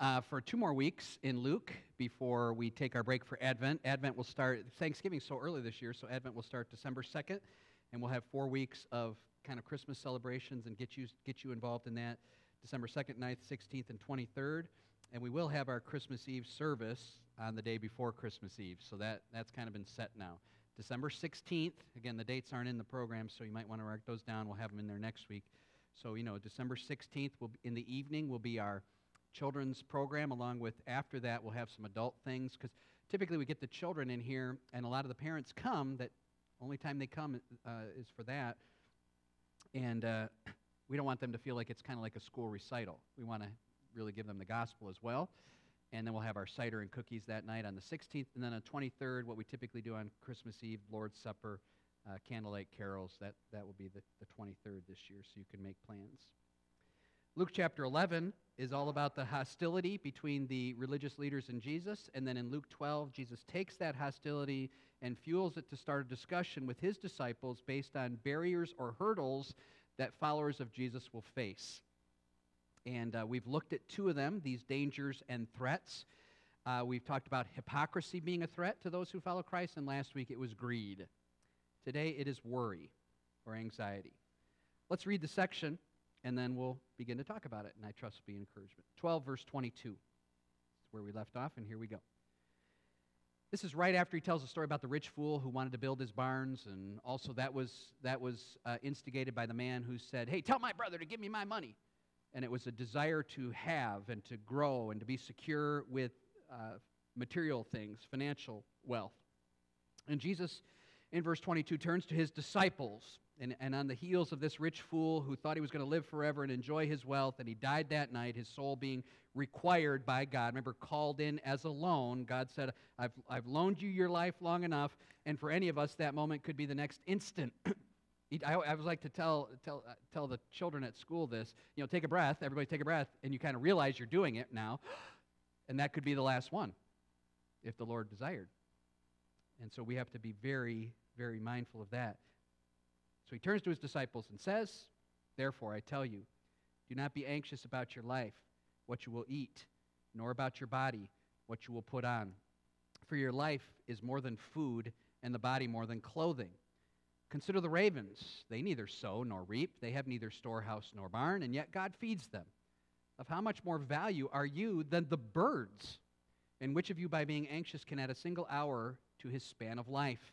uh, for two more weeks in Luke before we take our break for Advent. Advent will start, Thanksgiving so early this year, so Advent will start December 2nd, and we'll have four weeks of kind of Christmas celebrations and get you, get you involved in that December 2nd, 9th, 16th, and 23rd. And we will have our Christmas Eve service on the day before Christmas Eve, so that, that's kind of been set now. December 16th, again, the dates aren't in the program, so you might want to write those down. We'll have them in there next week. So, you know, December 16th will in the evening will be our children's program, along with after that, we'll have some adult things. Because typically we get the children in here, and a lot of the parents come, that only time they come uh, is for that. And uh, we don't want them to feel like it's kind of like a school recital. We want to really give them the gospel as well. And then we'll have our cider and cookies that night on the 16th. And then on the 23rd, what we typically do on Christmas Eve, Lord's Supper, uh, candlelight carols. That, that will be the, the 23rd this year, so you can make plans. Luke chapter 11 is all about the hostility between the religious leaders and Jesus. And then in Luke 12, Jesus takes that hostility and fuels it to start a discussion with his disciples based on barriers or hurdles that followers of Jesus will face. And uh, we've looked at two of them, these dangers and threats. Uh, we've talked about hypocrisy being a threat to those who follow Christ, and last week it was greed. Today it is worry or anxiety. Let's read the section and then we'll begin to talk about it, and I trust will be encouragement. 12, verse 22. That's where we left off, and here we go. This is right after he tells the story about the rich fool who wanted to build his barns, and also that was, that was uh, instigated by the man who said, Hey, tell my brother to give me my money. And it was a desire to have and to grow and to be secure with uh, material things, financial wealth. And Jesus, in verse 22, turns to his disciples and, and on the heels of this rich fool who thought he was going to live forever and enjoy his wealth, and he died that night, his soul being required by God. Remember, called in as a loan. God said, I've, I've loaned you your life long enough, and for any of us, that moment could be the next instant. I, I like to tell, tell, uh, tell the children at school this you know, take a breath, everybody take a breath, and you kind of realize you're doing it now, and that could be the last one if the Lord desired. And so we have to be very, very mindful of that. So he turns to his disciples and says, Therefore, I tell you, do not be anxious about your life, what you will eat, nor about your body, what you will put on. For your life is more than food, and the body more than clothing. Consider the ravens. They neither sow nor reap, they have neither storehouse nor barn, and yet God feeds them. Of how much more value are you than the birds? And which of you, by being anxious, can add a single hour to his span of life?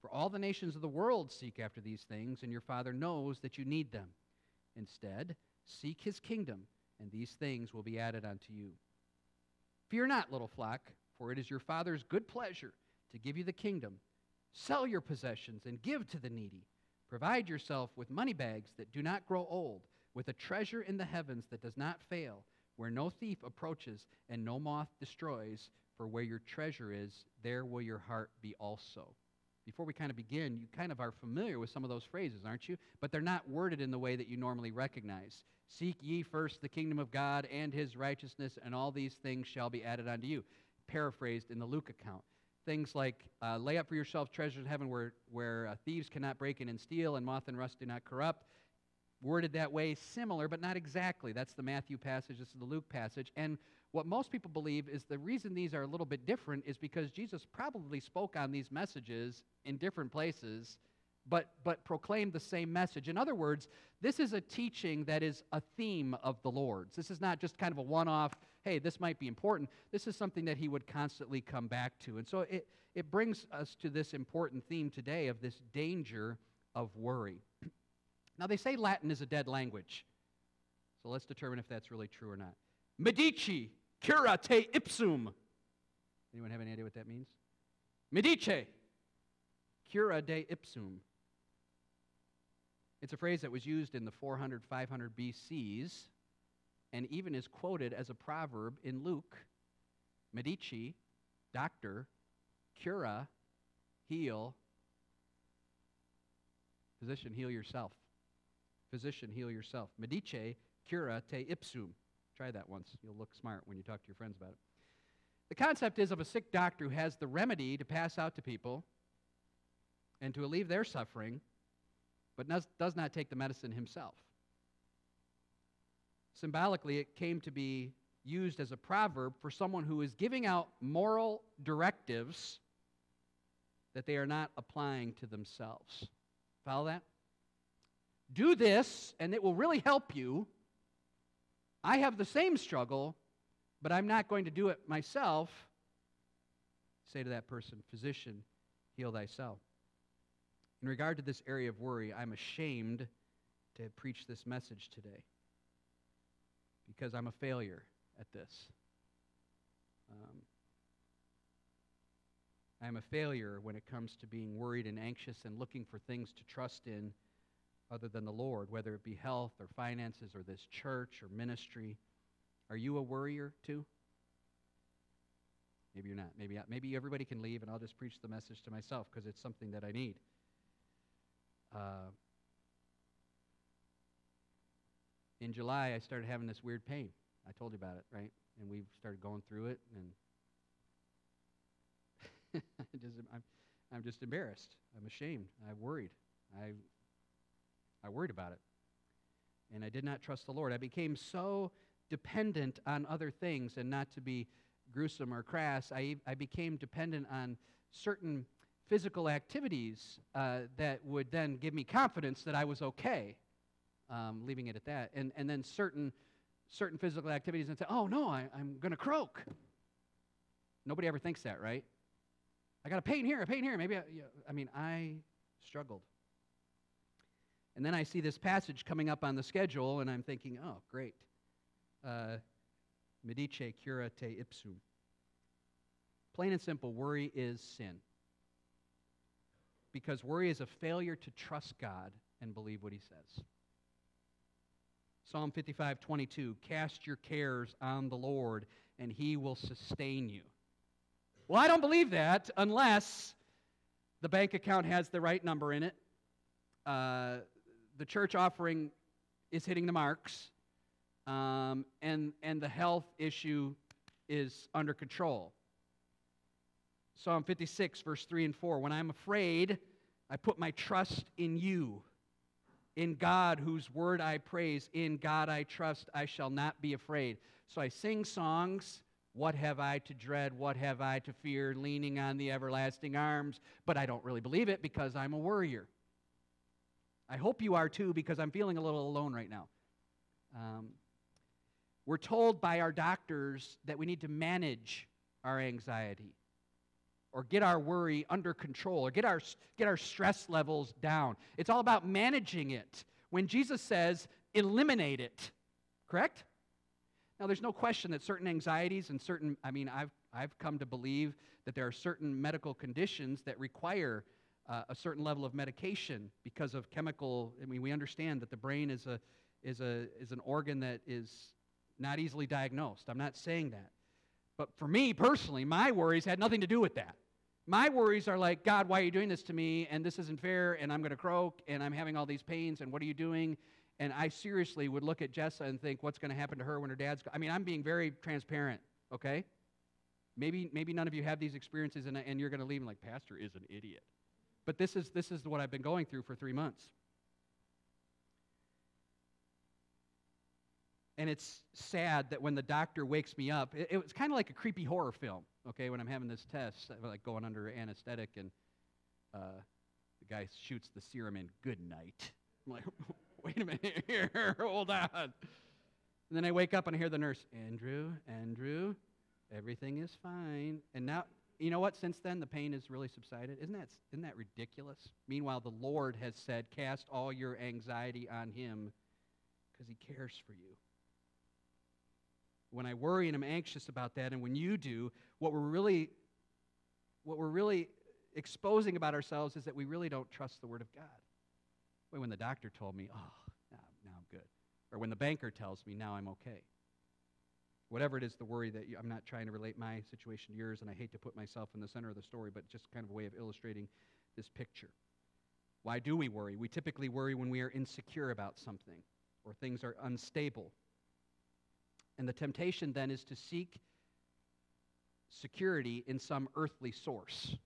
For all the nations of the world seek after these things, and your Father knows that you need them. Instead, seek his kingdom, and these things will be added unto you. Fear not, little flock, for it is your Father's good pleasure to give you the kingdom. Sell your possessions and give to the needy. Provide yourself with money bags that do not grow old, with a treasure in the heavens that does not fail, where no thief approaches and no moth destroys. For where your treasure is, there will your heart be also before we kind of begin, you kind of are familiar with some of those phrases, aren't you? But they're not worded in the way that you normally recognize. Seek ye first the kingdom of God and his righteousness, and all these things shall be added unto you. Paraphrased in the Luke account. Things like, uh, lay up for yourself treasures in heaven where, where uh, thieves cannot break in and steal, and moth and rust do not corrupt. Worded that way, similar, but not exactly. That's the Matthew passage, this is the Luke passage. And what most people believe is the reason these are a little bit different is because Jesus probably spoke on these messages in different places, but, but proclaimed the same message. In other words, this is a teaching that is a theme of the Lord's. This is not just kind of a one off, hey, this might be important. This is something that he would constantly come back to. And so it, it brings us to this important theme today of this danger of worry. now, they say Latin is a dead language. So let's determine if that's really true or not. Medici Cura te ipsum. Anyone have any idea what that means? Medice. Cura de ipsum. It's a phrase that was used in the 400, 500 BCs and even is quoted as a proverb in Luke Medici, doctor, cura, heal. Physician, heal yourself. Physician, heal yourself. Medice, cura te ipsum. Try that once. You'll look smart when you talk to your friends about it. The concept is of a sick doctor who has the remedy to pass out to people and to alleviate their suffering, but does, not take the medicine himself. Symbolically, it came to be used as a proverb for someone who is giving out moral directives that they are not applying to themselves. Follow that? Do this, and it will really help you. I have the same struggle, but I'm not going to do it myself. Say to that person, Physician, heal thyself. In regard to this area of worry, I'm ashamed to preach this message today because I'm a failure at this. Um, I'm a failure when it comes to being worried and anxious and looking for things to trust in other than the Lord, whether it be health or finances or this church or ministry. Are you a worrier too? Maybe you're not. Maybe, maybe everybody can leave and I'll just preach the message to myself because it's something that I need. Uh, in July, I started having this weird pain. I told you about it, right? And we've started going through it, and I'm, I'm just embarrassed. I'm ashamed. I'm worried. I, I worried about it. And I did not trust the Lord. I became so dependent on other things, and not to be gruesome or crass, I, I became dependent on certain physical activities uh, that would then give me confidence that I was okay, um, leaving it at that. And, and then certain, certain physical activities and say, oh no, I, I'm going to croak. Nobody ever thinks that, right? I got a pain here, a pain here. Maybe I, I mean, I struggled. And then I see this passage coming up on the schedule, and I'm thinking, oh, great. Uh, Medice cura te ipsum. Plain and simple, worry is sin because worry is a failure to trust God and believe what he says. Psalm 55, 22, cast your cares on the Lord and he will sustain you. Well, I don't believe that unless the bank account has the right number in it, uh, the church offering is hitting the marks, um, and, and the health issue is under control. Psalm 56, verse 3 and 4. When I'm afraid, I put my trust in you. In God, whose word I praise, in God I trust, I shall not be afraid. So I sing songs. What have I to dread? What have I to fear? Leaning on the everlasting arms. But I don't really believe it because I'm a worrier. I hope you are too because I'm feeling a little alone right now. Um, we're told by our doctors that we need to manage our anxiety or get our worry under control or get our, get our stress levels down. It's all about managing it. When Jesus says, eliminate it, correct? Now, there's no question that certain anxieties and certain, I mean, I've, I've come to believe that there are certain medical conditions that require uh, a certain level of medication because of chemical. I mean, we understand that the brain is, a, is, a, is an organ that is not easily diagnosed. I'm not saying that. But for me personally, my worries had nothing to do with that. My worries are like, God, why are you doing this to me? And this isn't fair, and I'm going to croak, and I'm having all these pains, and what are you doing? And I seriously would look at Jessa and think, what's going to happen to her when her dad's. I mean, I'm being very transparent, okay? Maybe, maybe none of you have these experiences, and, and you're going to leave and like, Pastor is an idiot. But this is, this is what I've been going through for three months. and it's sad that when the doctor wakes me up, it, it was kind of like a creepy horror film, okay, when I'm having this test, like going under anesthetic, and uh, the guy shoots the serum in, good night. I'm like, wait a minute here, hold on. And then I wake up and I hear the nurse, Andrew, Andrew, everything is fine. And now, you know what? Since then, the pain has really subsided. Isn't that, isn't that ridiculous? Meanwhile, the Lord has said, cast all your anxiety on him because he cares for you when I worry and I'm anxious about that, and when you do, what we're really, what we're really exposing about ourselves is that we really don't trust the Word of God. When the doctor told me, oh, now, now I'm good. Or when the banker tells me, now I'm okay. Whatever it is, the worry that you, I'm not trying to relate my situation to yours, and I hate to put myself in the center of the story, but just kind of a way of illustrating this picture. Why do we worry? We typically worry when we are insecure about something or things are unstable. And the temptation then is to seek security in some earthly source.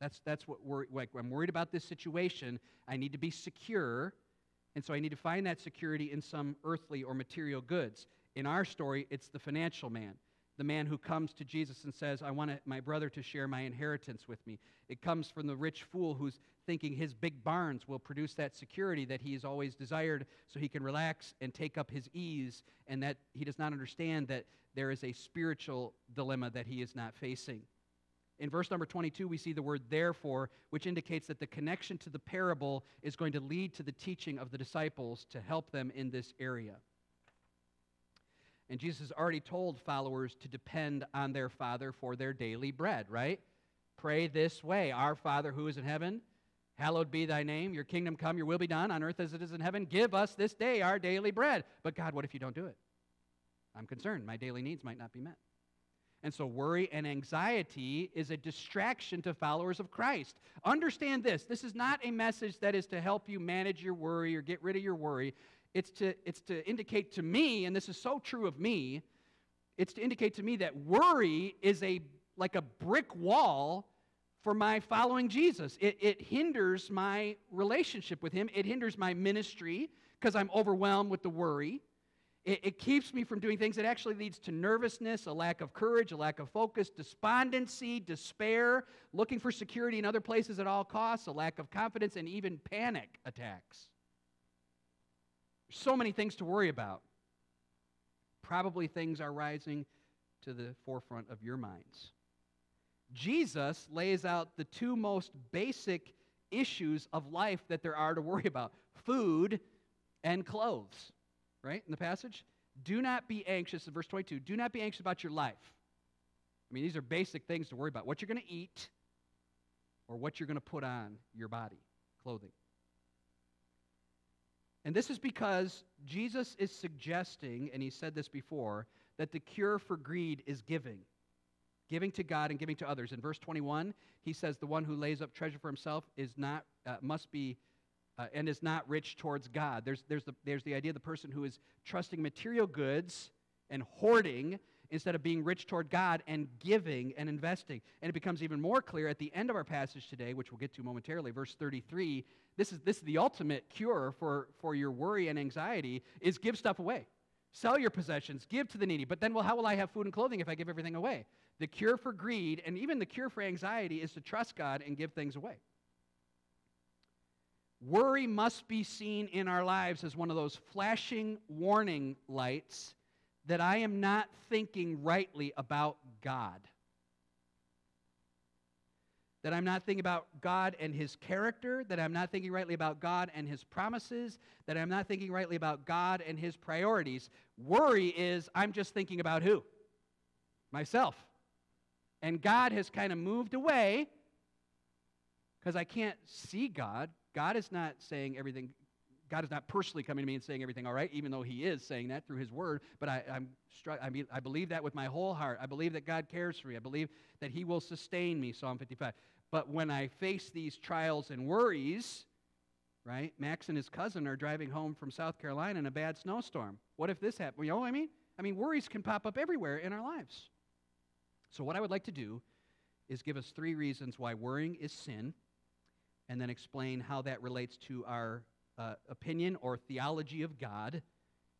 That's, that's what we're like. I'm worried about this situation. I need to be secure. And so I need to find that security in some earthly or material goods. In our story, it's the financial man, the man who comes to Jesus and says, I want my brother to share my inheritance with me. It comes from the rich fool who's thinking his big barns will produce that security that he has always desired so he can relax and take up his ease, and that he does not understand that there is a spiritual dilemma that he is not facing. In verse number 22, we see the word therefore, which indicates that the connection to the parable is going to lead to the teaching of the disciples to help them in this area. And Jesus has already told followers to depend on their Father for their daily bread, right? Pray this way Our Father who is in heaven, hallowed be thy name. Your kingdom come, your will be done on earth as it is in heaven. Give us this day our daily bread. But God, what if you don't do it? I'm concerned. My daily needs might not be met. And so, worry and anxiety is a distraction to followers of Christ. Understand this this is not a message that is to help you manage your worry or get rid of your worry. It's to, it's to indicate to me, and this is so true of me, it's to indicate to me that worry is a like a brick wall for my following Jesus. It, it hinders my relationship with Him, it hinders my ministry because I'm overwhelmed with the worry. It, it, keeps me from doing things. It actually leads to nervousness, a lack of courage, a lack of focus, despondency, despair, looking for security in other places at all costs, a lack of confidence, and even panic attacks so many things to worry about. Probably things are rising to the forefront of your minds. Jesus lays out the two most basic issues of life that there are to worry about food and clothes, right? In the passage. Do not be anxious, in verse 22, do not be anxious about your life. I mean, these are basic things to worry about what you're going to eat or what you're going to put on your body, clothing. And this is because Jesus is suggesting, and he said this before, that the cure for greed is giving. Giving to God and giving to others. In verse 21, he says, The one who lays up treasure for himself is not, uh, must be, uh, and is not rich towards God. There's, there's, the, there's the idea of the person who is trusting material goods and hoarding instead of being rich toward God and giving and investing. And it becomes even more clear at the end of our passage today, which we'll get to momentarily, verse 33. This is, this is the ultimate cure for, for your worry and anxiety is give stuff away. Sell your possessions, give to the needy. But then, well, how will I have food and clothing if I give everything away? The cure for greed and even the cure for anxiety is to trust God and give things away. Worry must be seen in our lives as one of those flashing warning lights that I am not thinking rightly about God. That I'm not thinking about God and His character, that I'm not thinking rightly about God and His promises, that I'm not thinking rightly about God and His priorities. Worry is I'm just thinking about who? Myself. And God has kind of moved away because I can't see God. God is not saying everything God is not personally coming to me and saying everything all right, even though He is saying that through His Word. But I, I'm struck, I, mean, I believe that with my whole heart. I believe that God cares for me. I believe that He will sustain me, Psalm 55. But when I face these trials and worries, right? Max and his cousin are driving home from South Carolina in a bad snowstorm. What if this happened? You know what I mean? I mean, worries can pop up everywhere in our lives. So, what I would like to do is give us three reasons why worrying is sin, and then explain how that relates to our uh, opinion or theology of God,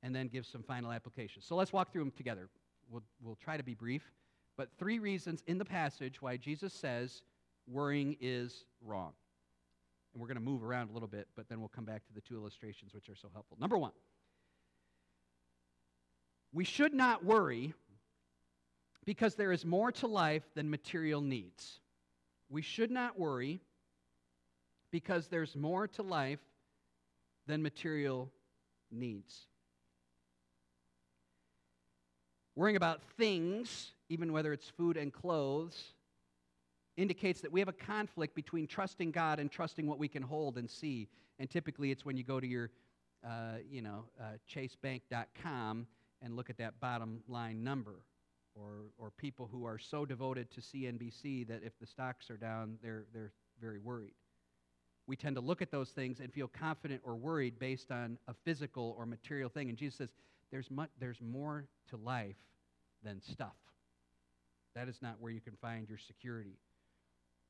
and then give some final applications. So let's walk through them together. We'll, we'll try to be brief, but three reasons in the passage why Jesus says worrying is wrong. And we're going to move around a little bit, but then we'll come back to the two illustrations which are so helpful. Number one, we should not worry because there is more to life than material needs. We should not worry because there's more to life than material needs. Worrying about things, even whether it's food and clothes, indicates that we have a conflict between trusting God and trusting what we can hold and see. And typically, it's when you go to your, uh, you know, uh, chasebank.com and look at that bottom line number. Or, or people who are so devoted to CNBC that if the stocks are down, they're, they're very worried. We tend to look at those things and feel confident or worried based on a physical or material thing. And Jesus says, there's, much, there's more to life than stuff. That is not where you can find your security.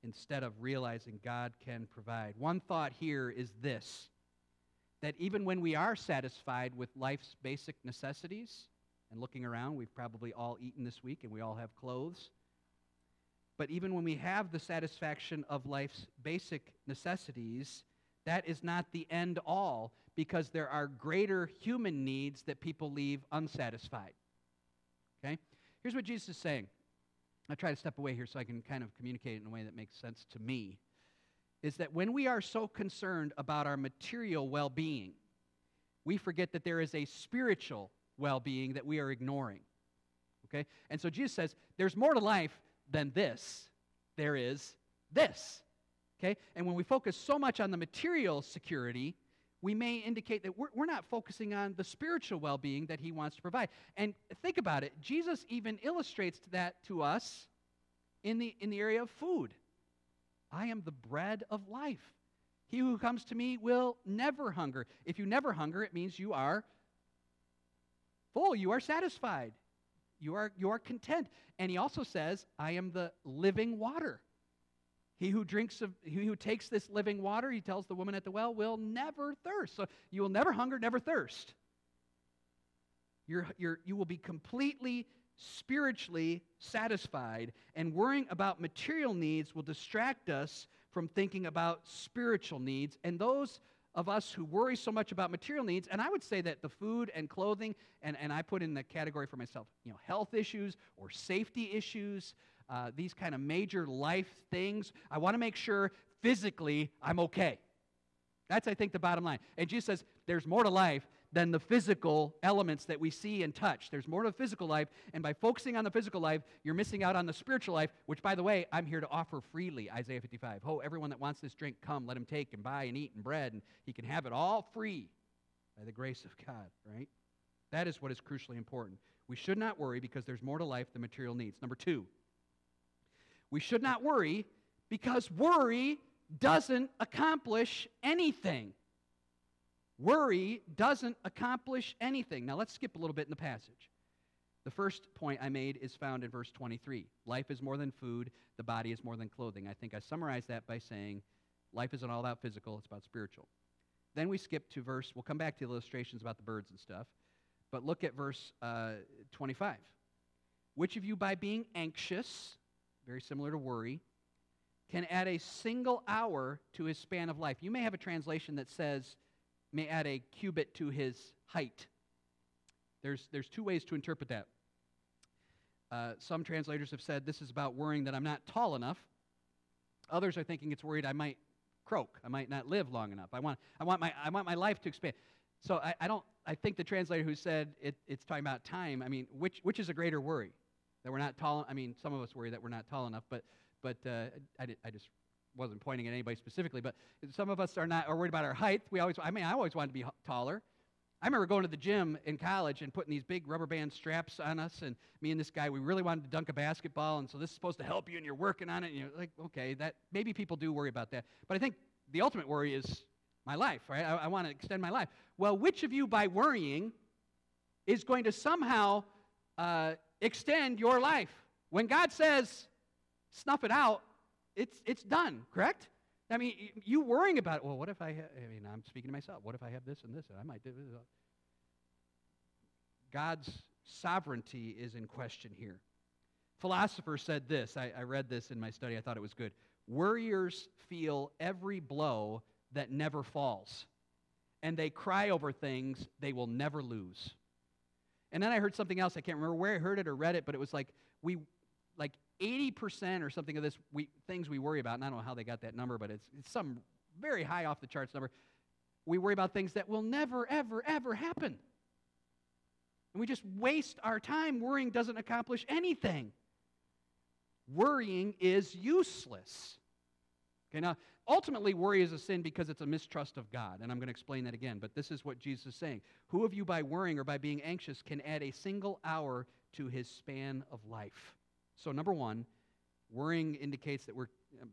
Instead of realizing God can provide. One thought here is this that even when we are satisfied with life's basic necessities, and looking around, we've probably all eaten this week and we all have clothes. But even when we have the satisfaction of life's basic necessities, that is not the end all because there are greater human needs that people leave unsatisfied. Okay? Here's what Jesus is saying. I'll try to step away here so I can kind of communicate it in a way that makes sense to me. Is that when we are so concerned about our material well being, we forget that there is a spiritual well being that we are ignoring. Okay? And so Jesus says, there's more to life than this. There is this. Okay? And when we focus so much on the material security, we may indicate that we're, we're not focusing on the spiritual well being that he wants to provide. And think about it Jesus even illustrates that to us in the, in the area of food. I am the bread of life. He who comes to me will never hunger. If you never hunger, it means you are full, you are satisfied, you are, you are content. And he also says, I am the living water. He who drinks of, he who takes this living water, he tells the woman at the well, will never thirst. So you will never hunger, never thirst. You're, you're, you will be completely spiritually satisfied, and worrying about material needs will distract us from thinking about spiritual needs. And those of us who worry so much about material needs, and I would say that the food and clothing, and, and I put in the category for myself, you know, health issues or safety issues, uh, these kind of major life things, I want to make sure physically I'm okay. That's, I think, the bottom line. And Jesus says there's more to life than the physical elements that we see and touch. There's more to the physical life, and by focusing on the physical life, you're missing out on the spiritual life, which, by the way, I'm here to offer freely, Isaiah 55. Oh, everyone that wants this drink, come, let him take and buy and eat and bread, and he can have it all free by the grace of God, right? That is what is crucially important. We should not worry because there's more to life than material needs. Number two, we should not worry because worry doesn't accomplish anything. Worry doesn't accomplish anything. Now let's skip a little bit in the passage. The first point I made is found in verse 23. Life is more than food, the body is more than clothing. I think I summarized that by saying life isn't all about physical, it's about spiritual. Then we skip to verse, we'll come back to the illustrations about the birds and stuff, but look at verse uh, 25. Which of you, by being anxious, very similar to worry, can add a single hour to his span of life? You may have a translation that says, may add a cubit to his height. There's, there's two ways to interpret that. Uh, some translators have said this is about worrying that I'm not tall enough. Others are thinking it's worried I might croak. I might not live long enough. I want, I want, my, I want my life to expand. So I, I don't, I think the translator who said it, it's talking about time, I mean, which, which is a greater worry? That we're not tall, I mean, some of us worry that we're not tall enough, but, but uh, I, I just wasn't pointing at anybody specifically, but some of us are not are worried about our height. We always, I mean, I always wanted to be taller. I remember going to the gym in college and putting these big rubber band straps on us, and me and this guy, we really wanted to dunk a basketball, and so this is supposed to help you, and you're working on it, and you're like, okay, that maybe people do worry about that, but I think the ultimate worry is my life, right? I, I want to extend my life. Well, which of you, by worrying, is going to somehow uh, extend your life? When God says, snuff it out, it's, it's done, correct? I mean, you worrying about it. Well, what if I, I mean, I'm speaking to myself. What if I have this and this? And I might do this. God's sovereignty is in question here. Philosopher said this. I, I read this in my study. I thought it was good. Worriers feel every blow that never falls, and they cry over things they will never lose. And then I heard something else. I can't remember where I heard it or read it, but it was like we, like 80% or something of this we, things we worry about, and I don't know how they got that number, but it's, it's some very high off the charts number. We worry about things that will never, ever, ever happen. And we just waste our time. Worrying doesn't accomplish anything. Worrying is useless. Okay, now, ultimately, worry is a sin because it's a mistrust of God, and I'm going to explain that again, but this is what Jesus is saying. Who of you, by worrying or by being anxious, can add a single hour to his span of life? So, number one, worrying indicates that, we're,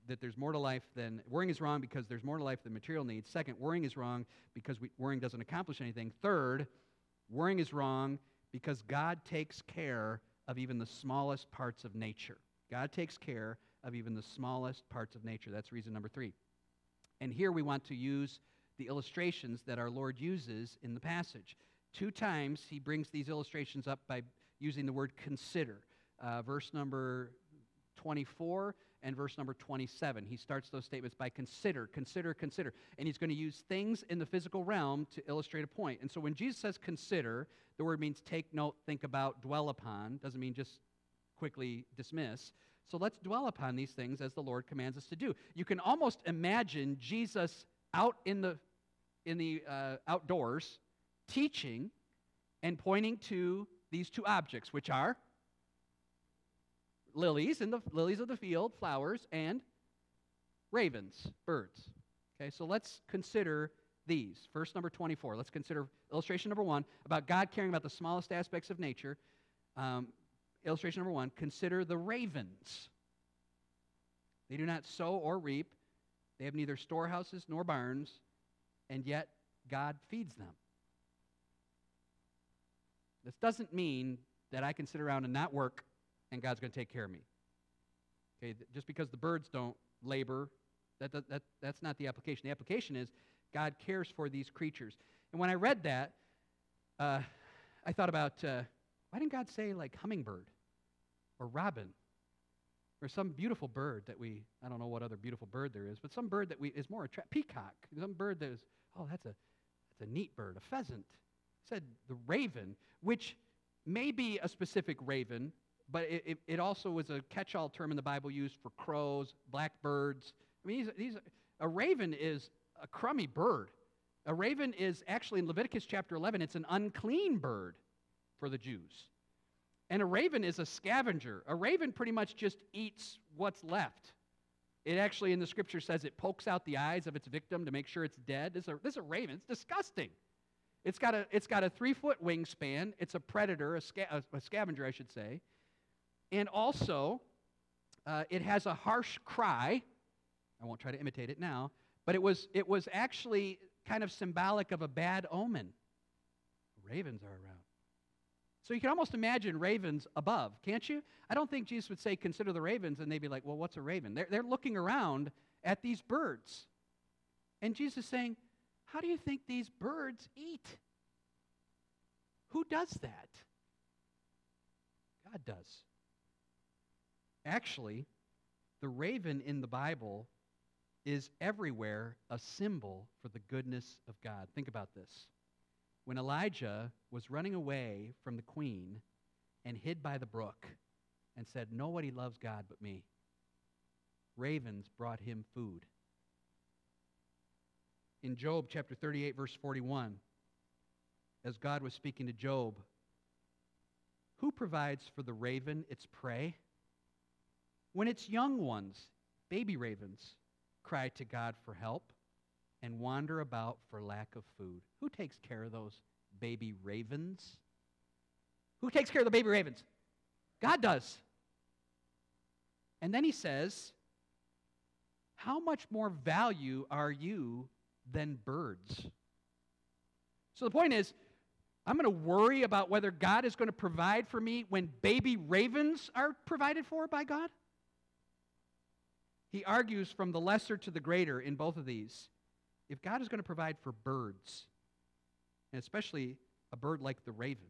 that there's more to life than, worrying is wrong because there's more to life than material needs. Second, worrying is wrong because we, worrying doesn't accomplish anything. Third, worrying is wrong because God takes care of even the smallest parts of nature. God takes care of even the smallest parts of nature. That's reason number three. And here we want to use the illustrations that our Lord uses in the passage. Two times he brings these illustrations up by using the word consider. Uh, verse number 24 and verse number 27. He starts those statements by consider, consider, consider. And he's going to use things in the physical realm to illustrate a point. And so when Jesus says consider, the word means take note, think about, dwell upon. Doesn't mean just quickly dismiss. So let's dwell upon these things as the Lord commands us to do. You can almost imagine Jesus out in the, in the uh, outdoors teaching and pointing to these two objects, which are lilies in the lilies of the field, flowers, and ravens, birds. Okay, so let's consider these. First, number 24. Let's consider illustration number one about God caring about the smallest aspects of nature. Um, illustration number one consider the ravens. They do not sow or reap, they have neither storehouses nor barns, and yet God feeds them. This doesn't mean that I can sit around and not work and God's going to take care of me. Okay, just because the birds don't labor, that, that, that, that's not the application. The application is God cares for these creatures. And when I read that, uh, I thought about uh, why didn't God say like hummingbird or robin or some beautiful bird that we, I don't know what other beautiful bird there is, but some bird that we is more attractive, peacock, some bird that is, oh, that's a, that's a neat bird, a pheasant. He said the raven, which may be a specific raven, but it, it, also was a catch-all term in the Bible used for crows, blackbirds. I mean, these, these, a raven is a crummy bird. A raven is actually in Leviticus chapter 11, it's an unclean bird for the Jews. And a raven is a scavenger. A raven pretty much just eats what's left. It actually, in the scripture, says it pokes out the eyes of its victim to make sure it's dead. This is a, this is a raven. It's disgusting. It's got a, it's got a three foot wingspan. It's a predator, a, sca- a, a scavenger, I should say. And also, uh, it has a harsh cry. I won't try to imitate it now, but it was, it was actually kind of symbolic of a bad omen. Ravens are around. So you can almost imagine ravens above, can't you? I don't think Jesus would say, consider the ravens, and they'd be like, well, what's a raven? They're, they're looking around at these birds. And Jesus is saying, how do you think these birds eat? Who does that? God does. Actually, the raven in the Bible is everywhere a symbol for the goodness of God. Think about this. When Elijah was running away from the queen and hid by the brook and said, Nobody loves God but me, ravens brought him food. In Job chapter 38, verse 41, as God was speaking to Job, who provides for the raven its prey? When its young ones, baby ravens, cry to God for help and wander about for lack of food, who takes care of those baby ravens? Who takes care of the baby ravens? God does. And then he says, How much more value are you than birds? So the point is, I'm going to worry about whether God is going to provide for me when baby ravens are provided for by God? He argues from the lesser to the greater in both of these. If God is going to provide for birds, and especially a bird like the raven,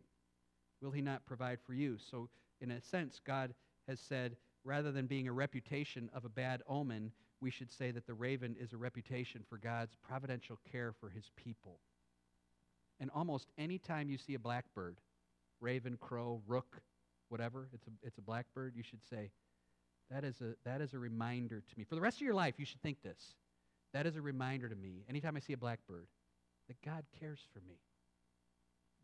will he not provide for you? So, in a sense, God has said, rather than being a reputation of a bad omen, we should say that the raven is a reputation for God's providential care for his people. And almost any time you see a blackbird, raven, crow, rook, whatever, it's a, it's a blackbird, you should say, that is, a, that is a reminder to me. For the rest of your life, you should think this. That is a reminder to me, anytime I see a blackbird, that God cares for me.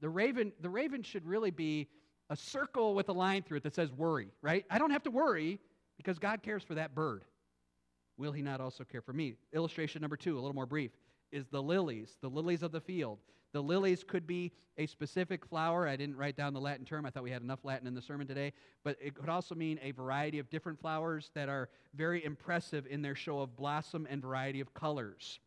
The raven, the raven should really be a circle with a line through it that says worry, right? I don't have to worry because God cares for that bird. will he not also care for me? Illustration number two, a little more brief, is the lilies, the lilies of the field. The lilies could be a specific flower. I didn't write down the Latin term. I thought we had enough Latin in the sermon today. But it could also mean a variety of different flowers that are very impressive in their show of blossom and variety of colors.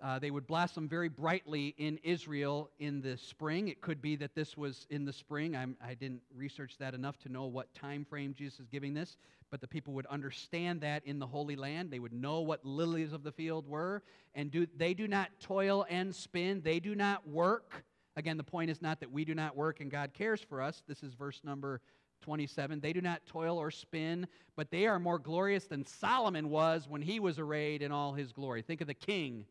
Uh, they would blossom very brightly in Israel in the spring. It could be that this was in the spring. I'm, I did not research that enough to know what time frame Jesus is giving this, but the people would understand that in the Holy Land. They would know what lilies of the field were, and do, they do not toil and spin. They do not work. Again, the point is not that we do not work and God cares for us. This is verse number 27. They do not toil or spin, but they are more glorious than Solomon was when he was arrayed in all his glory. Think of the king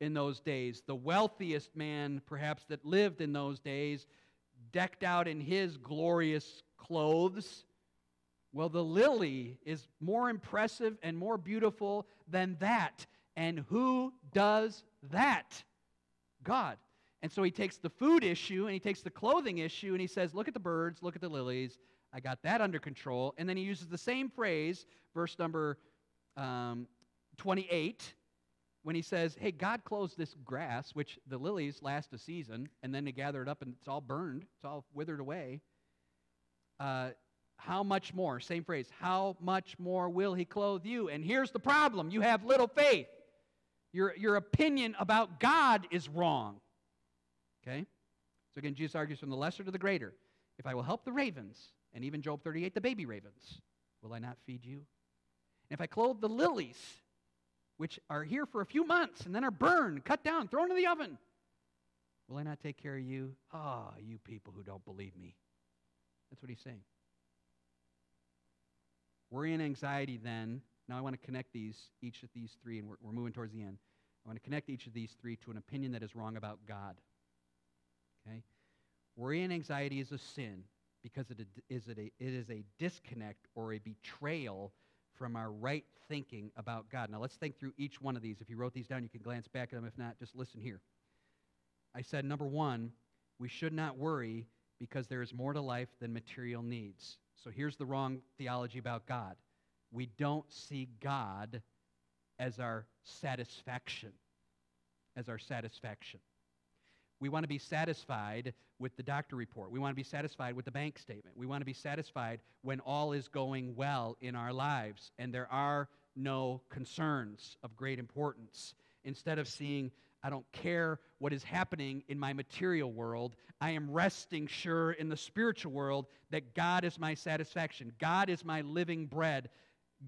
in those days, the wealthiest man perhaps that lived in those days, decked out in his glorious clothes. Well, the lily is more impressive and more beautiful than that. And who does that? God. And so he takes the food issue and he takes the clothing issue and he says, Look at the birds, look at the lilies. I got that under control. And then he uses the same phrase, verse number um, 28 when he says, Hey, God clothes this grass, which the lilies last a season, and then they gather it up and it's all burned, it's all withered away. Uh, how much more? Same phrase. How much more will he clothe you? And here's the problem you have little faith. Your, your opinion about God is wrong. Okay? So again, Jesus argues from the lesser to the greater. If I will help the ravens, and even Job 38, the baby ravens, will I not feed you? And if I clothe the lilies, which are here for a few months and then are burned, cut down, thrown in the oven. Will I not take care of you? Ah, oh, you people who don't believe me. That's what he's saying. Worry and anxiety, then. Now I want to connect these, each of these three, and we're, we're moving towards the end. I want to connect each of these three to an opinion that is wrong about God. Okay? Worry and anxiety is a sin because it is, a, it is a disconnect or a betrayal from our right thinking about God. Now, let's think through each one of these. If you wrote these down, you can glance back at them. If not, just listen here. I said, number one, we should not worry because there is more to life than material needs. So here's the wrong theology about God we don't see God as our satisfaction. As our satisfaction. We want to be satisfied with the doctor report. We want to be satisfied with the bank statement. We want to be satisfied when all is going well in our lives and there are no concerns of great importance. Instead of seeing, I don't care what is happening in my material world, I am resting sure in the spiritual world that God is my satisfaction. God is my living bread.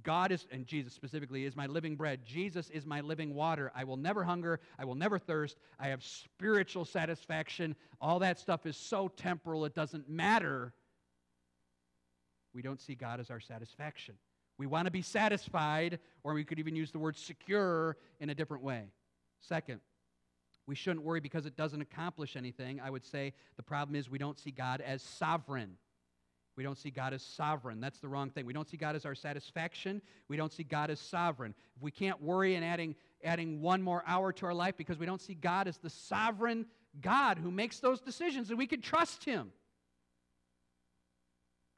God is, and Jesus specifically, is my living bread. Jesus is my living water. I will never hunger. I will never thirst. I have spiritual satisfaction. All that stuff is so temporal, it doesn't matter. We don't see God as our satisfaction. We want to be satisfied, or we could even use the word secure in a different way. Second, we shouldn't worry because it doesn't accomplish anything. I would say the problem is we don't see God as sovereign. We don't see God as sovereign. That's the wrong thing. We don't see God as our satisfaction. We don't see God as sovereign. If we can't worry in adding, adding one more hour to our life because we don't see God as the sovereign God who makes those decisions and we can trust Him.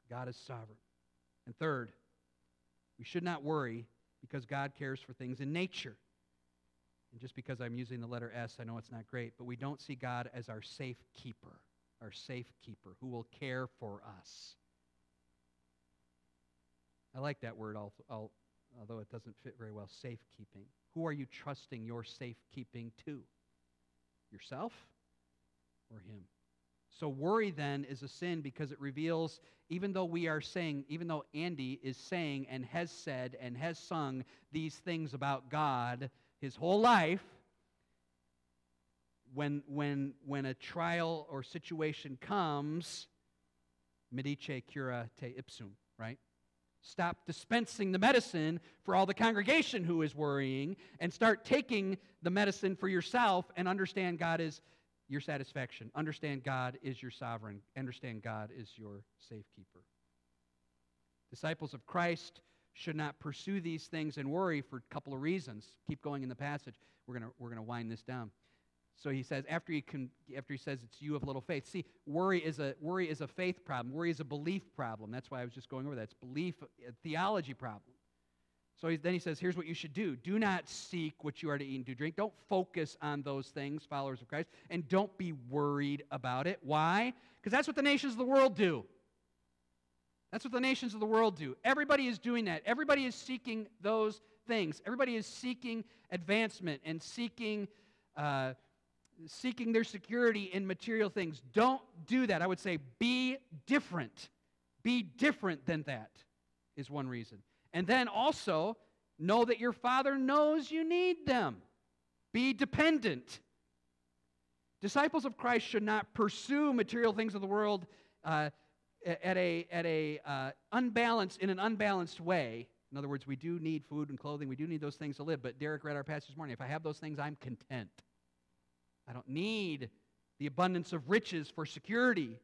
God is sovereign. And third, we should not worry because God cares for things in nature. And just because I'm using the letter S, I know it's not great, but we don't see God as our safe keeper, our safe keeper who will care for us. I like that word, although it doesn't fit very well safekeeping. Who are you trusting your safekeeping to? Yourself or Him? So, worry then is a sin because it reveals, even though we are saying, even though Andy is saying and has said and has sung these things about God his whole life, when, when, when a trial or situation comes, medice cura te ipsum, right? Stop dispensing the medicine for all the congregation who is worrying and start taking the medicine for yourself and understand God is your satisfaction. Understand God is your sovereign. Understand God is your safekeeper. Disciples of Christ should not pursue these things and worry for a couple of reasons. Keep going in the passage. We're going we're going to wind this down. So he says, after he, can, after he says it's you of little faith. See, worry is, a, worry is a faith problem. Worry is a belief problem. That's why I was just going over that. It's belief, theology problem. So he, then he says, here's what you should do. Do not seek what you are to eat and to drink. Don't focus on those things, followers of Christ, and don't be worried about it. Why? Because that's what the nations of the world do. That's what the nations of the world do. Everybody is doing that. Everybody is seeking those things. Everybody is seeking advancement and seeking, uh, seeking their security in material things. Don't do that. I would say be different. Be different than that, is one reason. And then also, know that your Father knows you need them. Be dependent. Disciples of Christ should not pursue material things of the world uh, at a, at a uh, unbalanced, in an unbalanced way. In other words, we do need food and clothing. We do need those things to live. But Derek read our passage this morning. If I have those things, I'm content. I don't need the abundance of riches for security.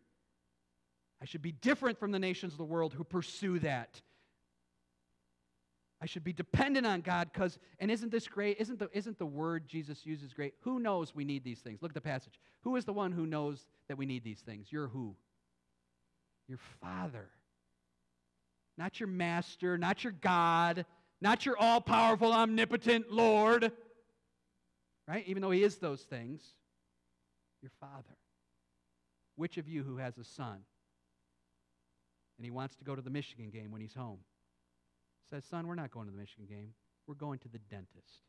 I should be different from the nations of the world who pursue that. I should be dependent on God because, and isn't this great? Isn't the, isn't the word Jesus uses great? Who knows we need these things? Look at the passage. Who is the one who knows that we need these things? You're who? Your Father. Not your master, not your God, not your all powerful, omnipotent Lord. Right? Even though He is those things, your Father. Which of you who has a son and he wants to go to the Michigan game when he's home says, Son, we're not going to the Michigan game. We're going to the dentist.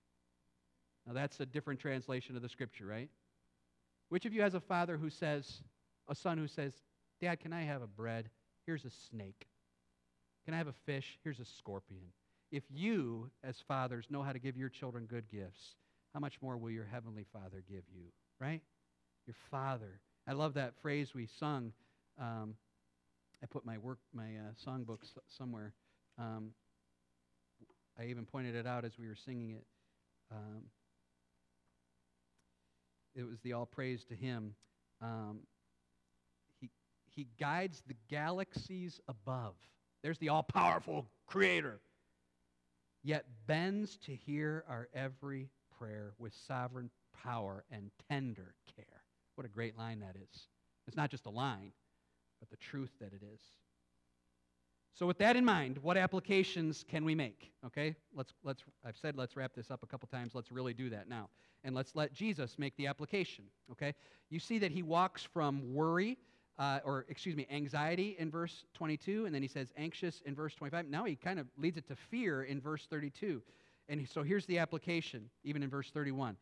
Now, that's a different translation of the scripture, right? Which of you has a father who says, a son who says, Dad, can I have a bread? Here's a snake. Can I have a fish? Here's a scorpion. If you, as fathers, know how to give your children good gifts, how much more will your heavenly Father give you, right? Your Father. I love that phrase we sung. Um, I put my work, my uh, songbook somewhere. Um, I even pointed it out as we were singing it. Um, it was the all praise to him. Um, he, he guides the galaxies above. There's the all powerful creator. Yet bends to hear our every prayer with sovereign power and tender care. What a great line that is. It's not just a line, but the truth that it is. So with that in mind, what applications can we make? Okay? Let's let's I've said let's wrap this up a couple times. Let's really do that now. And let's let Jesus make the application. Okay? You see that he walks from worry uh, or excuse me, anxiety in verse 22, and then he says anxious in verse 25. Now he kind of leads it to fear in verse 32. And so here's the application, even in verse 31.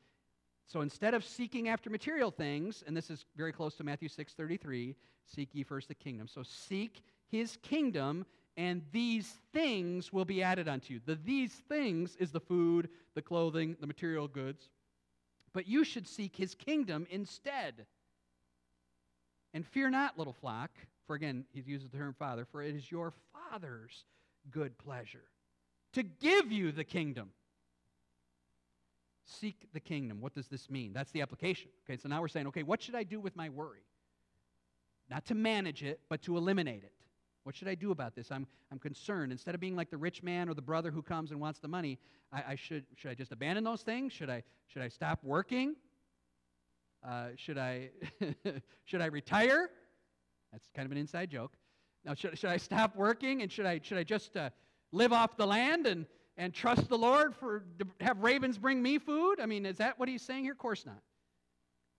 So instead of seeking after material things, and this is very close to Matthew 6:33, seek ye first the kingdom. So seek his kingdom and these things will be added unto you. The these things is the food, the clothing, the material goods. But you should seek his kingdom instead. And fear not, little flock, for again, he uses the term father, for it is your father's good pleasure to give you the kingdom. Seek the kingdom. What does this mean? That's the application. Okay, so now we're saying, okay, what should I do with my worry? Not to manage it, but to eliminate it. What should I do about this? I'm, I'm concerned. Instead of being like the rich man or the brother who comes and wants the money, I, I should, should I just abandon those things? Should I, should I stop working? Uh, should, I, should I retire? That's kind of an inside joke. Now, should, should I stop working and should I, should I just uh, live off the land and, and trust the Lord for have ravens bring me food? I mean, is that what he's saying here? Of course not.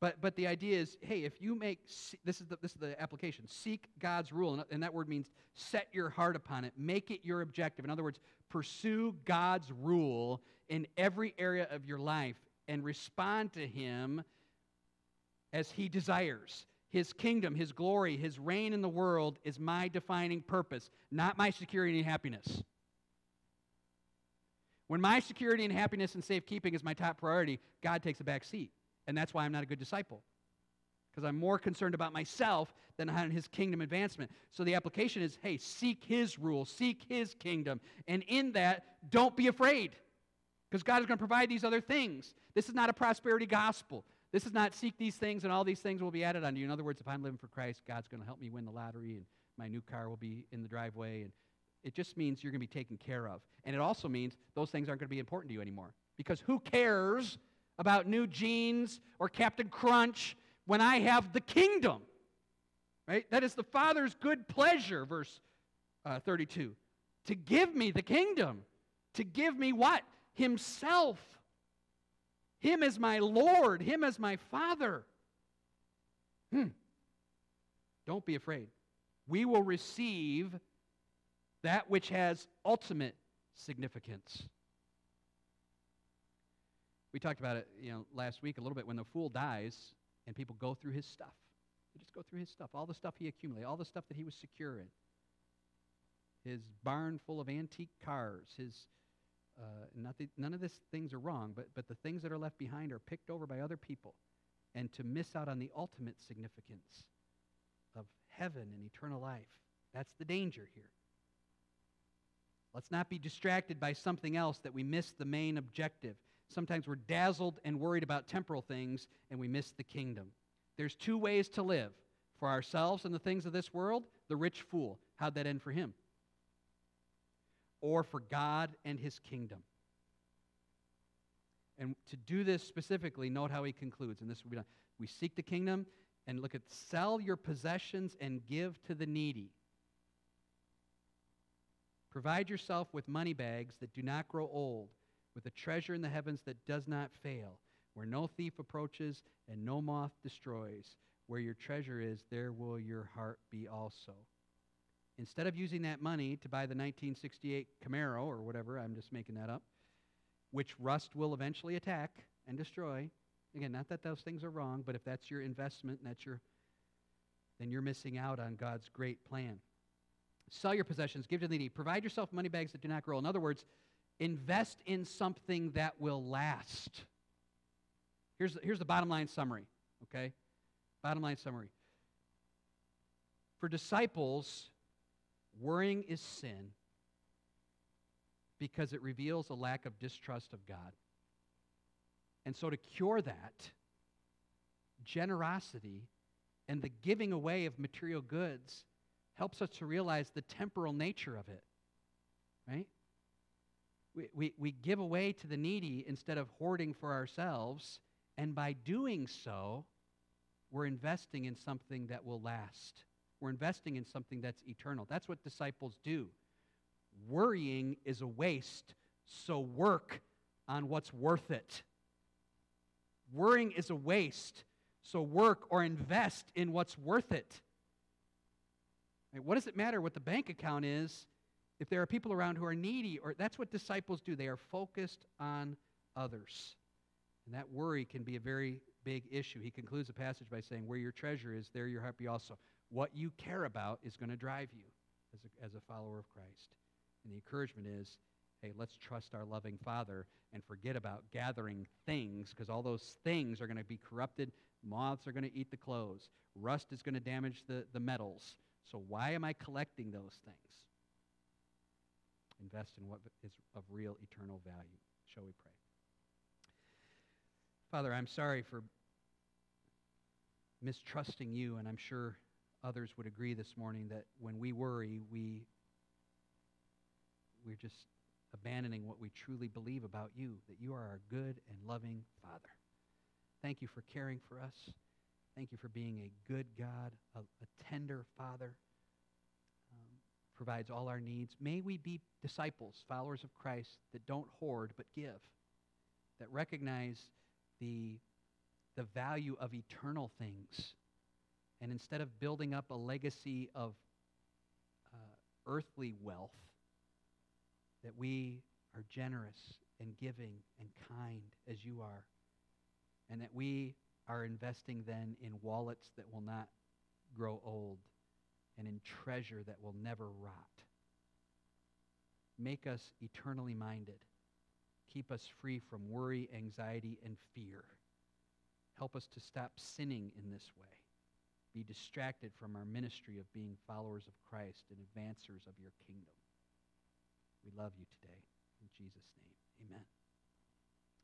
But, but the idea is hey, if you make, this is, the, this is the application, seek God's rule. And that word means set your heart upon it, make it your objective. In other words, pursue God's rule in every area of your life and respond to Him as He desires. His kingdom, His glory, His reign in the world is my defining purpose, not my security and happiness. When my security and happiness and safekeeping is my top priority, God takes a back seat. And that's why I'm not a good disciple. Because I'm more concerned about myself than on his kingdom advancement. So the application is hey, seek his rule, seek his kingdom. And in that, don't be afraid. Because God is going to provide these other things. This is not a prosperity gospel. This is not seek these things and all these things will be added unto you. In other words, if I'm living for Christ, God's going to help me win the lottery and my new car will be in the driveway. And it just means you're going to be taken care of. And it also means those things aren't going to be important to you anymore. Because who cares about new jeans or Captain Crunch when I have the kingdom. Right? That is the Father's good pleasure, verse uh, 32. To give me the kingdom, to give me what? Himself. Him as my Lord, Him as my Father. Hmm. Don't be afraid. We will receive that which has ultimate significance. We talked about it, you know, last week a little bit when the fool dies and people go through his stuff. They just go through his stuff, all the stuff he accumulated, all the stuff that he was secure in. His barn full of antique cars, his uh, nothing, none of these things are wrong, but, but the things that are left behind are picked over by other people. And to miss out on the ultimate significance of heaven and eternal life, that's the danger here. Let's not be distracted by something else that we miss the main objective. Sometimes we're dazzled and worried about temporal things and we miss the kingdom. There's two ways to live for ourselves and the things of this world. The rich fool. How'd that end for him? or for God and his kingdom. And to do this specifically, note how he concludes, and this will be done. We seek the kingdom and look at sell your possessions and give to the needy. Provide yourself with money bags that do not grow old, with a treasure in the heavens that does not fail, where no thief approaches and no moth destroys. Where your treasure is, there will your heart be also. Instead of using that money to buy the 1968 Camaro or whatever, I'm just making that up, which rust will eventually attack and destroy. Again, not that those things are wrong, but if that's your investment and that's your then you're missing out on God's great plan. Sell your possessions, give to the needy. Provide yourself money bags that do not grow. In other words, invest in something that will last. Here's, here's the bottom line summary, okay? Bottom line summary. For disciples, Worrying is sin because it reveals a lack of distrust of God. And so, to cure that, generosity and the giving away of material goods helps us to realize the temporal nature of it, right? We, we, we give away to the needy instead of hoarding for ourselves, and by doing so, we're investing in something that will last. We're investing in something that's eternal. That's what disciples do. Worrying is a waste, so work on what's worth it. Worrying is a waste, so work or invest in what's worth it. What does it matter what the bank account is if there are people around who are needy? Or that's what disciples do. They are focused on others. And that worry can be a very big issue. He concludes the passage by saying, Where your treasure is, there your heart be also. What you care about is going to drive you as a, as a follower of Christ. And the encouragement is hey, let's trust our loving Father and forget about gathering things because all those things are going to be corrupted. Moths are going to eat the clothes. Rust is going to damage the, the metals. So why am I collecting those things? Invest in what is of real eternal value. Shall we pray? Father, I'm sorry for mistrusting you, and I'm sure others would agree this morning that when we worry, we, we're just abandoning what we truly believe about you, that you are our good and loving Father. Thank you for caring for us. Thank you for being a good God, a, a tender Father, um, provides all our needs. May we be disciples, followers of Christ, that don't hoard but give, that recognize the, the value of eternal things and instead of building up a legacy of uh, earthly wealth, that we are generous and giving and kind as you are, and that we are investing then in wallets that will not grow old and in treasure that will never rot. Make us eternally minded. Keep us free from worry, anxiety, and fear. Help us to stop sinning in this way be distracted from our ministry of being followers of Christ and advancers of your kingdom. We love you today. In Jesus' name, amen.